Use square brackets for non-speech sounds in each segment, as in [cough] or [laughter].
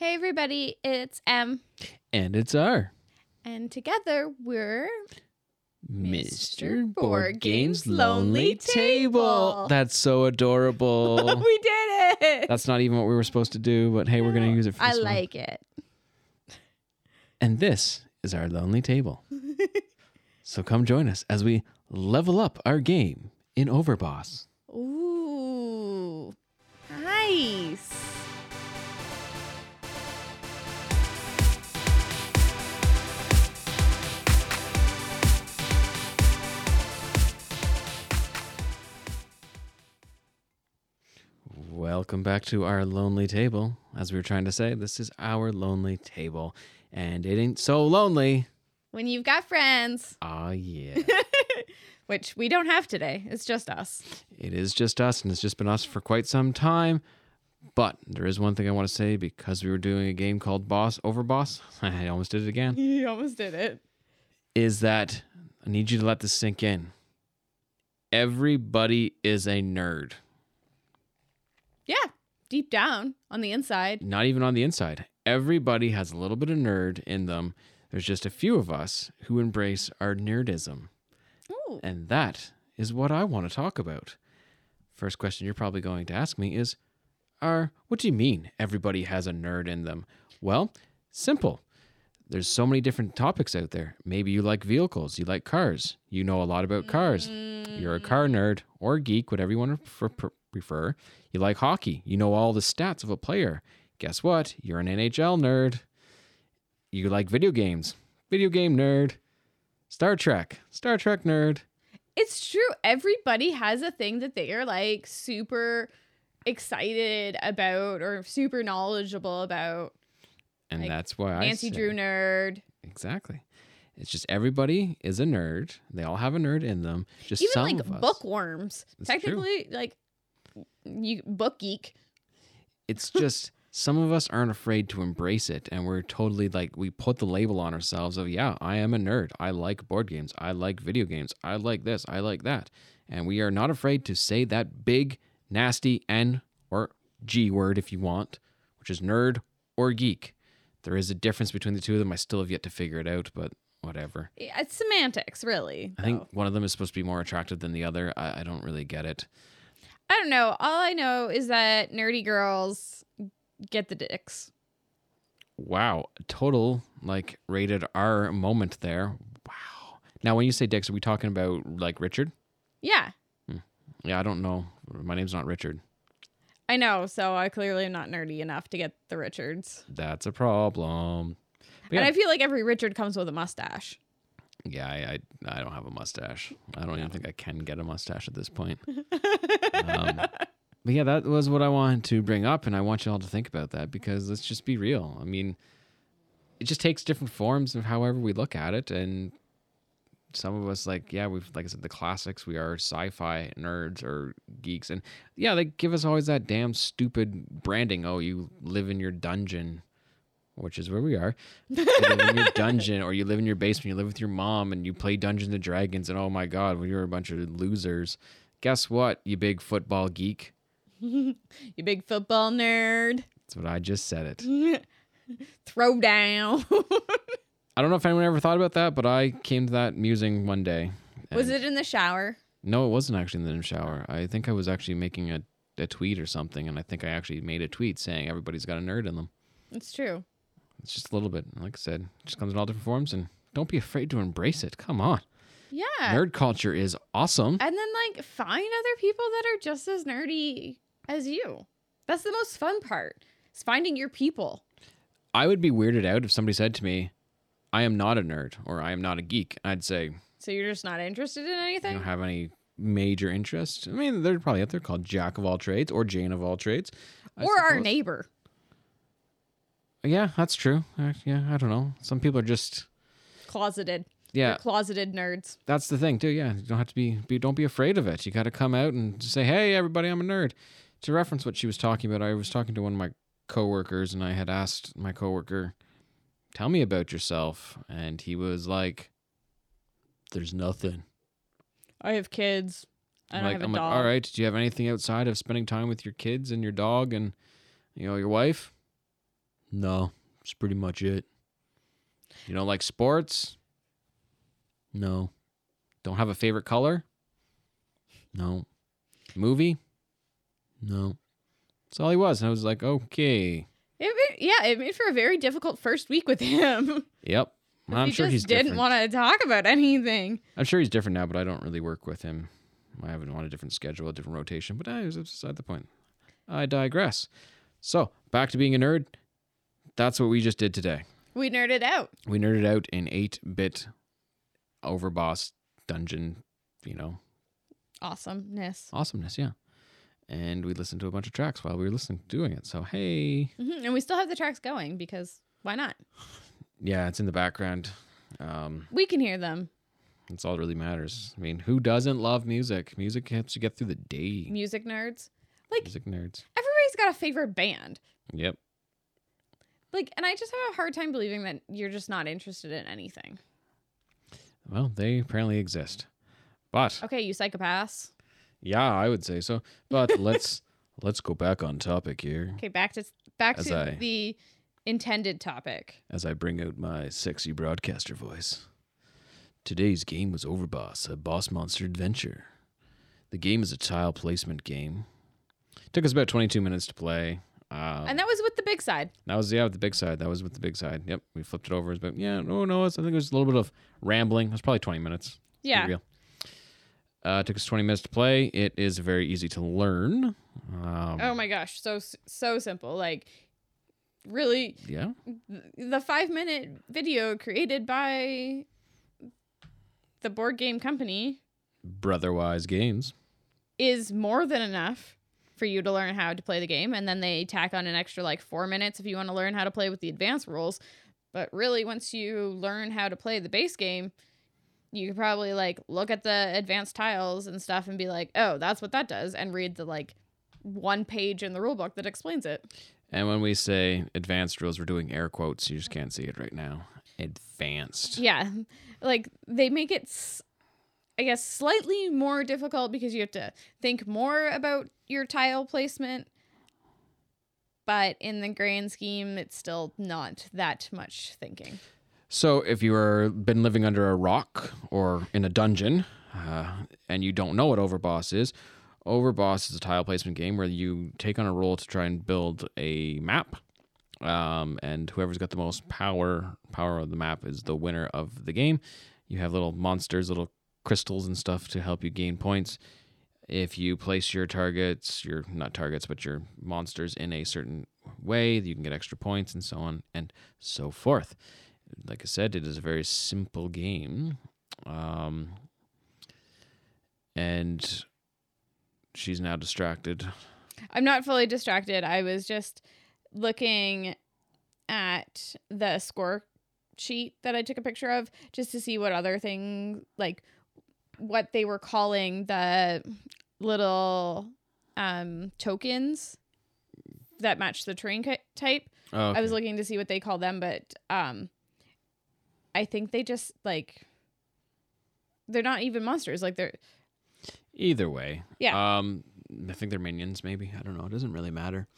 Hey, everybody, it's M. And it's R. And together we're Mr. Board Games Lonely Table. That's so adorable. [laughs] we did it. That's not even what we were supposed to do, but hey, we're going to use it for I this one. like it. And this is our Lonely Table. [laughs] so come join us as we level up our game in Overboss. Ooh, Welcome back to our lonely table. As we were trying to say, this is our lonely table. And it ain't so lonely. When you've got friends, Ah, yeah. [laughs] which we don't have today, it's just us. it is just us, and it's just been us for quite some time. But there is one thing I want to say because we were doing a game called Boss Over Boss. [laughs] I almost did it again. [laughs] You almost did it. Is that I need you to let this sink in. Everybody is a nerd. Yeah, deep down on the inside. Not even on the inside. Everybody has a little bit of nerd in them. There's just a few of us who embrace our nerdism. Ooh. And that is what I want to talk about. First question you're probably going to ask me is are what do you mean everybody has a nerd in them? Well, simple. There's so many different topics out there. Maybe you like vehicles, you like cars. You know a lot about cars. You're a car nerd or geek, whatever you want to prefer- prefer. You like hockey. You know all the stats of a player. Guess what? You're an NHL nerd. You like video games. Video game nerd. Star Trek. Star Trek nerd. It's true. Everybody has a thing that they are like super excited about or super knowledgeable about. And Like that's why I Nancy say- Drew nerd. Exactly. It's just everybody is a nerd. They all have a nerd in them. Just Even some like of us. bookworms. That's true. Technically, like you book geek. It's just [laughs] some of us aren't afraid to embrace it and we're totally like we put the label on ourselves of yeah, I am a nerd. I like board games. I like video games. I like this. I like that. And we are not afraid to say that big nasty N or G word if you want, which is nerd or geek. There is a difference between the two of them. I still have yet to figure it out, but whatever. Yeah, It's semantics, really. I think one of them is supposed to be more attractive than the other. I, I don't really get it. I don't know. All I know is that nerdy girls get the dicks. Wow, total like rated R moment there. Wow. Now, when you say dicks, are we talking about like Richard? Yeah, hmm. Yeah, I don't know. My name's not Richard. I know. So I clearly am not nerdy enough to get the Richards. That's a problem. But And yeah, I feel like every Richard comes with a mustache. yeah, I, I I don't have a mustache. I don't even think I can get a mustache at this point. [laughs] um, but yeah, that was what I wanted to bring up, and I want you all to think about that because let's just be real. I mean, it just takes different forms of however we look at it, and some of us like yeah, we've like I said the classics. We are sci-fi nerds or geeks, and yeah, they give us always that damn stupid branding. Oh, you live in your dungeon. Which is where we are. [laughs] You live in your dungeon, or you live in your basement. You live with your mom, and you play Dungeons and Dragons. And oh my god, well, you're a bunch of losers. Guess what, you big football geek? [laughs] You big football nerd. That's what I just said it. [laughs] Throw down. I don't know if anyone ever thought about that, but I came to that musing one day. Was it in the shower? No, it wasn't actually in the shower. I think I was actually making a, a tweet or something, and I think I actually made a tweet saying everybody's got a nerd in them. It's true. It's just a little bit. Like I said, it just comes in all different forms, and don't be afraid to embrace it. Come on. Yeah. Nerd culture is awesome. And then like find other people that are just as nerdy as you. That's the most fun part. Is finding your people. I would be weirded out if somebody said to me, I am not a nerd or I am not a geek. I'd say, So you're just not interested in you anything? don't have any major interest. I mean, they're probably out there called Jack of all trades or Jane of all trades. I or our suppose. neighbor. Yeah, that's true. Uh, yeah, I don't know. Some people are just, Closeted. yeah, They're closeted nerds. that's the thing too. Yeah, you don't have to be, be don't be afraid of it. You got to come out and say, "Hey, everybody, I'm a nerd." To reference what she was talking about, I was talking to one of my coworkers, and I had asked my coworker, "Tell me about yourself," and he was like, "There's nothing." I have kids. I like, have a I'm like, dog. all right. Do you have anything outside of spending time with your kids and your dog and you know your wife? No, that's pretty much it. You don't like sports? No. Don't have a favorite color? No. Movie? No. That's all he was. And I was like, okay. It yeah, it made for a very difficult first week with him. [laughs] Yep. I'm he sure just he's didn't different. want to talk about anything. I'm sure he's different now, but I don't really work with him. I have him on a different schedule, a different rotation, but eh, I was beside the point. I digress. So, back to being a nerd. That's what we just did today. We nerded out. We nerded out in 8 bit overboss dungeon, you know, Awesomeness. awesomeness, yeah. And we listened to a bunch of tracks while we were listening, doing it. So, hey, hmm And we still have the tracks going because why not? yeah, it's in the background. Um, We can hear them. that's all that really matters. I mean, who doesn't love music? Music helps you get through the day. Music nerds. Like Music nerds. everybody's got a favorite band. Yep. Like, and I just have a hard time believing that you're just not interested in anything. Well, they apparently exist. But Okay, you psychopaths. Yeah, I would say so. But let's [laughs] let's go back on topic here Okay, back to back As to I- the intended topic. as I bring out my sexy broadcaster voice. Today's game was Overboss, a boss monster adventure. The game is a tile placement game. Took us about 22 minutes to play. Um, and that was with the big side. that was yeah with the big side. That was with the big side. Yep, we flipped it over. About yeah no no. It's, I think it was a little bit of rambling. It was probably 20 minutes. Yeah. Uh, it took us 20 minutes to play. It is very easy to learn. Um, Oh my gosh, so so simple. Like really yeah. the 5 minute video created by the board game company Brotherwise games. is more than enough for you to learn how to play the game and then they tack on an extra like 4 minutes if you want to learn how to play with the advanced rules. But really once you learn how to play the base game, you could probably like look at the advanced tiles and stuff and be like, "Oh, that's what that does," and read the like one page in the rule book that explains it. And when we say advanced rules, we're doing air quotes. You just can't see it right now. Advanced. Yeah. Like they make it I guess slightly more difficult because you have to think more about your tile placement. But in the grand scheme, it's still not that much thinking. So if you are been living under a rock or in a dungeon, uh, and you don't know what Overboss is, Overboss is a tile placement game where you take on a role to try and build a map. Um, and whoever's got the most power power of the map is the winner of the game. You have little monsters, little crystals and stuff to help you gain points. If you place your targets, your not targets, but your monsters in a certain way, you can get extra points and so on and so forth. Like I said, it is a very simple game. Um, and she's now distracted. I'm not fully distracted. I was just looking at the score sheet that I took a picture of just to see what other things like what they were calling the little um tokens that match the terrain type. Oh, I was looking to see what they call them, but um I think they just like they're not even monsters. Like they're either way. Yeah. Um, I think they're minions. Maybe I don't know. It doesn't really matter.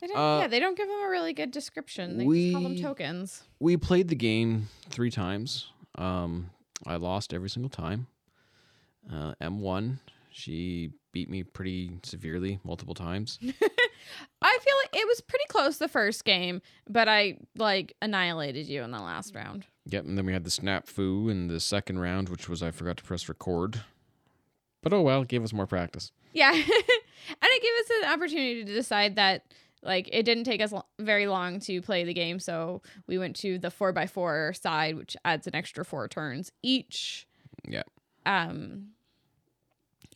they don't, Uh, yeah, they don't give them a really good description. They just call them tokens. We played the game three times. Um, I lost every single time. Uh, M1, she beat me pretty severely multiple times. [laughs] I feel like it was pretty close the first game, but I like annihilated you in the last round. Yep, and then we had the snap foo in the second round, which was I forgot to press record. But oh well, it gave us more practice. Yeah. [laughs] and it gave us an opportunity to decide that like it didn't take us lo- very long to play the game, so we went to the 4x4 side which adds an extra 4 turns each. Yeah. Um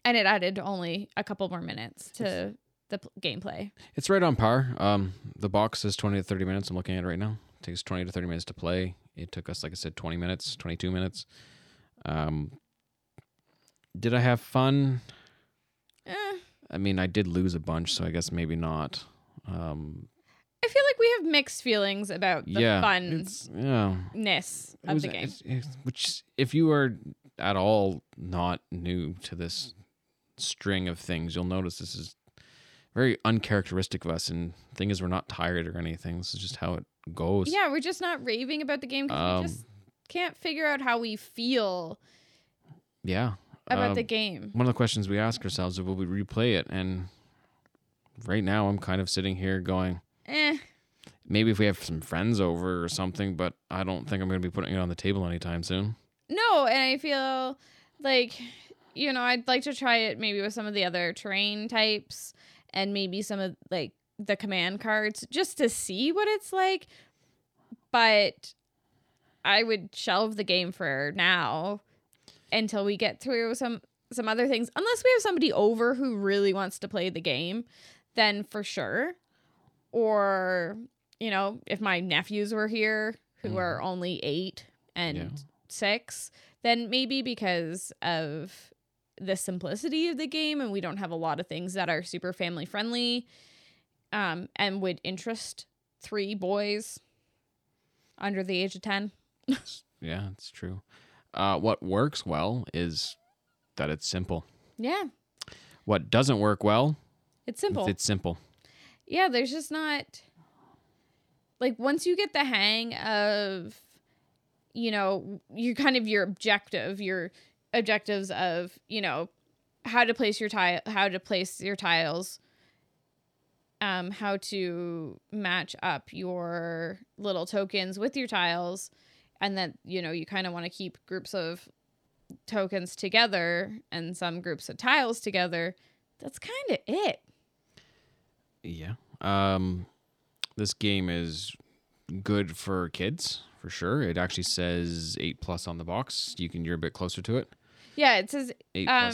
and it added only a couple more minutes to the p- gameplay. It's right on par. Um, the box says 20 to 30 minutes. I'm looking at it right now. It takes 20 to 30 minutes to play. It took us, like I said, 20 minutes, 22 minutes. Um, did I have fun? Eh, I mean, I did lose a bunch, so I guess maybe not. Um, I feel like we have mixed feelings about the yeah, funness yeah. of was- the game. it's- it's- which, if you are at all not new to this string of things, you'll notice this is very uncharacteristic of us. And thing is, we're not tired or anything. This is just how it goes. Yeah, we're just not raving about the game because Um, we just can't figure out how we feel Yeah. about Um, the game. one of the questions we ask ourselves is will we replay it? And right now I'm kind of sitting here going, Eh. maybe if we have some friends over or something, but I don't think I'm going to be putting it on the table anytime soon. No, and I feel like you know, I'd like to try it maybe with some of the other terrain types and maybe some of like the command cards just to see what it's like. But I would shelve the game for now until we get through some some other things. Unless we have somebody over who really wants to play the game, then for sure. Or, you know, if my nephews were here who Mhm. are only 8 and Yeah. 6, then maybe because of the simplicity of the game and we don't have a lot of things that are super family friendly um and would interest three boys under the age of 10. [laughs] Yeah, it's true. Uh, what works well is that it's simple. Yeah, What doesn't work well, it's simple. it's simple. yeah, there's just not like once you get the hang of you know, you're kind of your objective, your objectives of, you know, how to place your tile how to place your tiles um how to match up your little tokens with your tiles and that you know you kind of want to keep groups of tokens together and some groups of tiles together that's kind of it Yeah. Um, this game is good for kids for sure. It actually says eight plus on the box. You can you're a bit closer to it. Yeah it says Eight um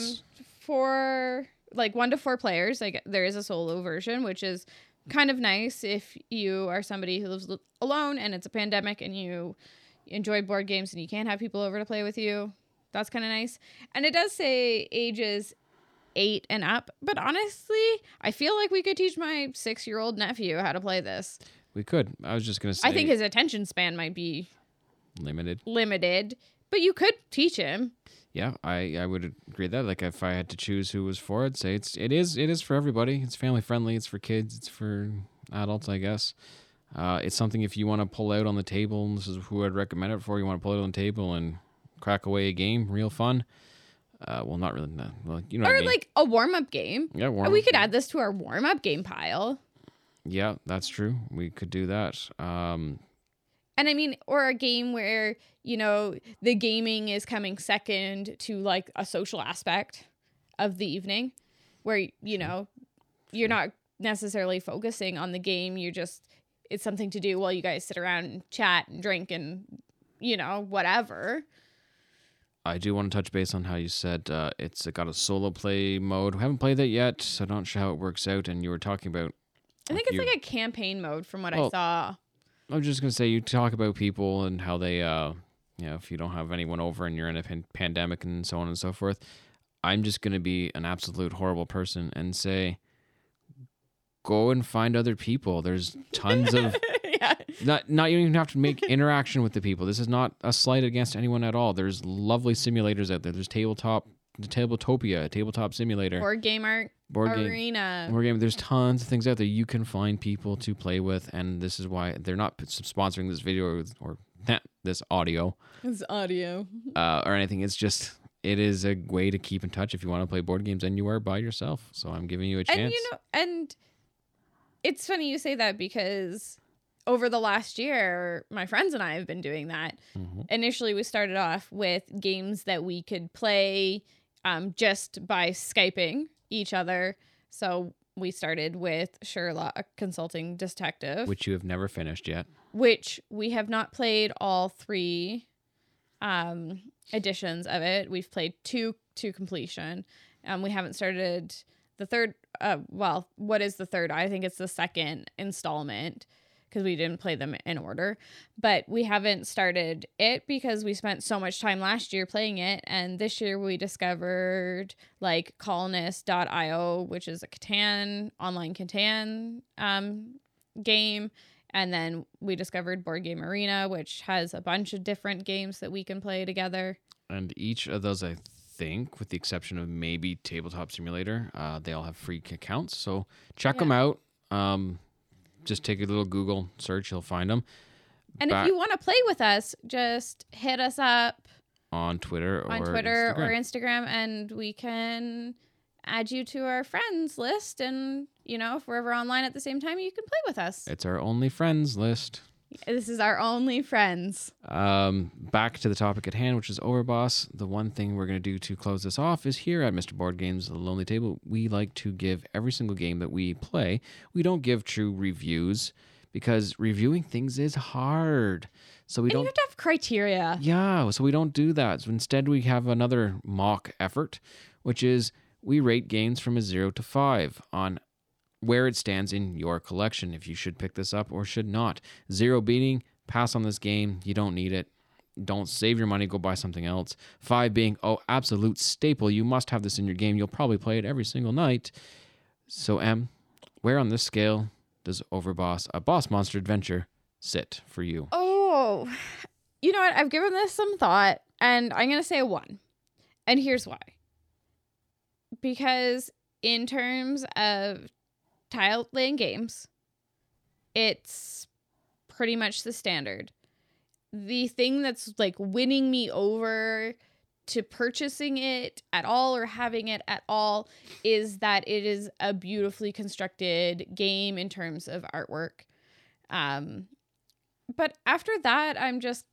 plus. like one to four players like there is a solo version which is kind of nice if you are somebody who lives alone and it's a pandemic and you enjoy board games and you can't have people over to play with you that's kind of nice and it does say ages eight and up but honestly i feel like we could teach my six year old nephew how to play this We could. I was just gonna say. i think his attention span might be limited. limited but you could teach him Yeah, I I would agree with that. Like if I had to choose who was for, it, I'd say it's it is it is for everybody. It's family friendly. It's for kids. It's for adults, I guess. Uh, it's something if you want to pull out on the table. And this is who I'd recommend it for. You want to pull it on the table and crack away a game, real fun. Uh, well, not really. No, well, you know, or like a warm-up game yeah, Uh, warm we could add this to our warm-up game pile Yeah, that's true. We could do that. Um, And I mean, or a game where, you know, the gaming is coming second to like a social aspect of the evening where, you know, you're not necessarily focusing on the game. You're just, it's something to do while you guys sit around and chat and drink and, you know, whatever. I do want to touch base on how you said uh, it's got a solo play mode. We haven't played that yet, so I'm not sure how it works out. And you were talking about I think it's you- like a campaign mode from what I saw. I was just gonna say you talk about people and how they, uh, you know, if you don't have anyone over and you're in a pan- pandemic and so on and so forth. I'm just gonna be an absolute horrible person and say, go and find other people. There's tons of [laughs] yeah. not not you even have to make [laughs] interaction with the people. This is not a slight against anyone at all. There's lovely simulators out there. There's tabletop, Tabletopia, tabletop simulator, Board game art board game. arena. Board game. There's tons of things out there you can find people to play with, and this is why they're not sponsoring this video or, or this audio This audio. uh, or anything. It's just it is a way to keep in touch if you want to play board games and you are by yourself. So I'm giving you a chance. And you know, and it's funny you say that because over the last year, my friends and I have been doing that. Mhm. Initially, we started off with games that we could play um, just by Skyping each other. So we started with Sherlock Consulting Detective, which, which you have never finished yet. Which we have not played all three um, editions of it. We've played two to completion. Um, we haven't started the third. Uh, well, what is the third? I think it's the second installment because we didn't play them in order. But we haven't started it because we spent so much time last year playing it, and this year we discovered like Colonist.io, which is a Catan online Catan um, game. And then we discovered Board Game Arena, which has a bunch of different games that we can play together. And each of those, I think, with the exception of maybe Tabletop Simulator, uh, they all have free accounts. So check Yeah. them out. Um, just take a little Google search, you'll find them And Back- if you want to play with us, just hit us up on Twitter or on Twitter or Instagram. Instagram and we can add you to our friends list and you know, if we're ever online at the same time, you can play with us. It's our only friends list. This is our only friends. Um, back to the topic at hand, which is Overboss. The one thing we're going to do to close this off is here at Mr. Board Games, The Lonely Table, we like to give every single game that we play. We don't give true reviews because reviewing things is hard. So we And don't. have to have criteria. Yeah, so we don't do that. So instead, we have another mock effort, which is we rate games from a zero to five on where it stands in your collection, if you should pick this up or should not. Zero beating, pass on this game, you don't need it. Don't save your money, go buy something else. Five being, oh, absolute staple, you must have this in your game. You'll probably play it every single night. So, M, where on this scale does Overboss, a boss monster adventure, sit for you? Oh, you know what? I've given this some thought and I'm going to say a one. And here's why. Because in terms of tile laying games, it's pretty much the standard. The thing that's like winning me over to purchasing it at all or having it at all is that it is a beautifully constructed game in terms of artwork. Um, but after that, I'm just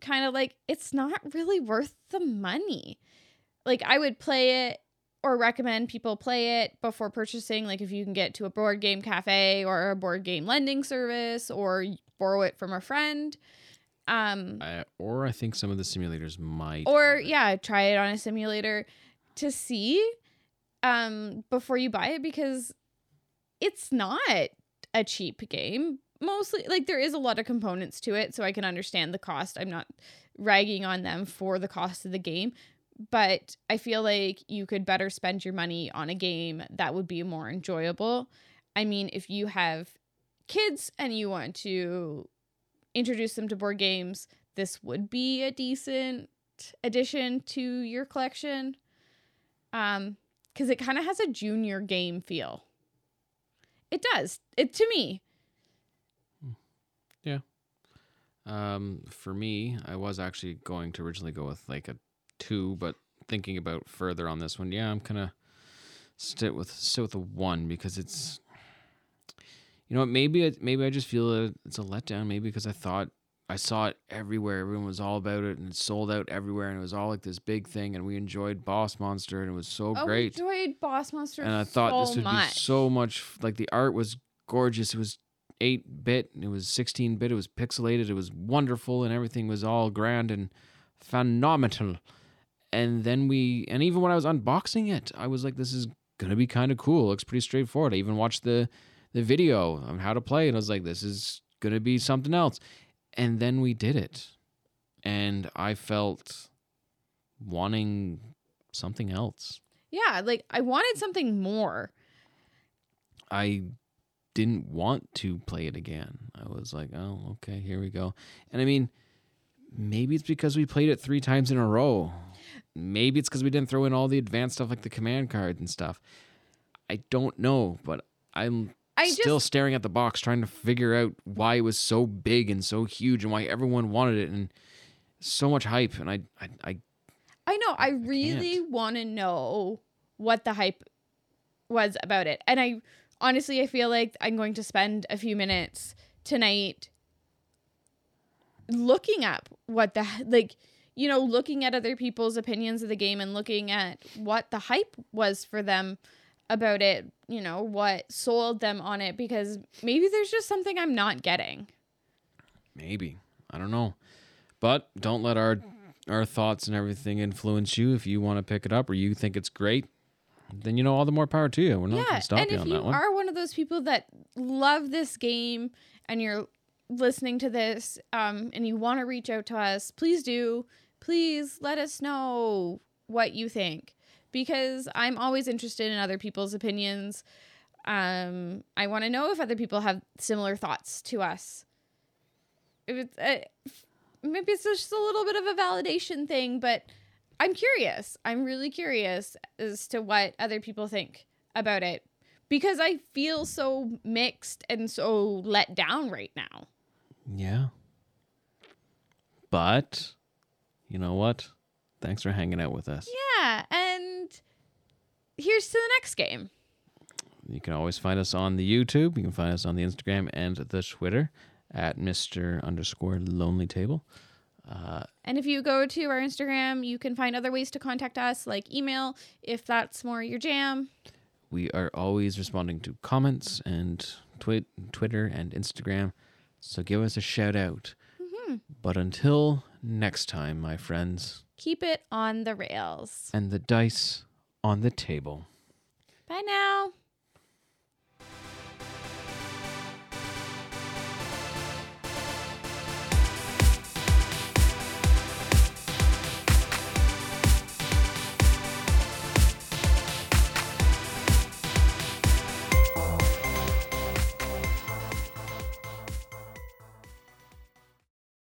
kind of like, it's not really worth the money. Like, I would play it or recommend people play it before purchasing. Like, if you can get to a board game cafe or a board game lending service or borrow it from a friend. Um, I, or I think some of the simulators might. or yeah, try it on a simulator to see um before you buy it because it's not a cheap game. Mostly like there is a lot of components to it, so I can understand the cost. I'm not ragging on them for the cost of the game, but I feel like you could better spend your money on a game that would be more enjoyable. I mean, if you have kids and you want to introduce them to board games, this would be a decent addition to your collection. Um, because it kind of has a junior game feel. It does. It to me. Yeah. Um, for me, I was actually going to originally go with like a two, but thinking about further on this one, yeah, I'm kind of stick with stick with a one because it's, you know, what, maybe it, maybe I just feel it's a letdown. Maybe because I thought I saw it everywhere, everyone was all about it, and it sold out everywhere, and it was all like this big thing, and we enjoyed Boss Monster, and it was so Oh, great I enjoyed Boss Monster and I thought so this would much. be so much like the art was gorgeous. It was eight bit, it was sixteen bit, it was pixelated, it was wonderful, and everything was all grand and phenomenal. And then we, and even when I was unboxing it, I was like, "This is gonna be kind of cool. looks pretty straightforward." I even watched the the video on how to play, and I was like, "This is gonna be something else." And then we did it, and I felt wanting something else. yeah, like I wanted something more. I didn't want to play it again. I was like, oh, okay, here we go. And I mean, maybe it's because we played it three times in a row. Maybe it's because we didn't throw in all the advanced stuff like the command cards and stuff. I don't know, but I'm I still just staring at the box trying to figure out why it was so big and so huge and why everyone wanted it and so much hype. And I, I, I I know I really want to know what the hype was about it. And I honestly I feel like I'm going to spend a few minutes tonight looking up what the like you know looking at other people's opinions of the game and looking at what the hype was for them about it, you know, what sold them on it because maybe there's just something I'm not getting. Maybe. I don't know. But don't let our our thoughts and everything influence you. If you want to pick it up or you think it's great, then you know all the more power to you. We're not yeah, going to stop and you if on you that one. are one of those people that love this game and you're listening to this um, and you want to reach out to us, please do. Please let us know what you think because I'm always interested in other people's opinions. Um, I want to know if other people have similar thoughts to us. Uh, maybe it's just a little bit of a validation thing, but I'm curious. I'm really curious as to what other people think about it. because I feel so mixed and so let down right now. Yeah. But you know what? Thanks for hanging out with us. Yeah, and here's to the next game. You can always find us on the YouTube. You can find us on the Instagram and the Twitter at Mr. underscore Lonely Table. Uh, And if you go to our Instagram, you can find other ways to contact us, like email, if that's more your jam. we are always responding to comments and twi- Twitter and Instagram. So give us a shout out. But until next time, my friends, Keep it on the rails. and the dice on the table. Bye now.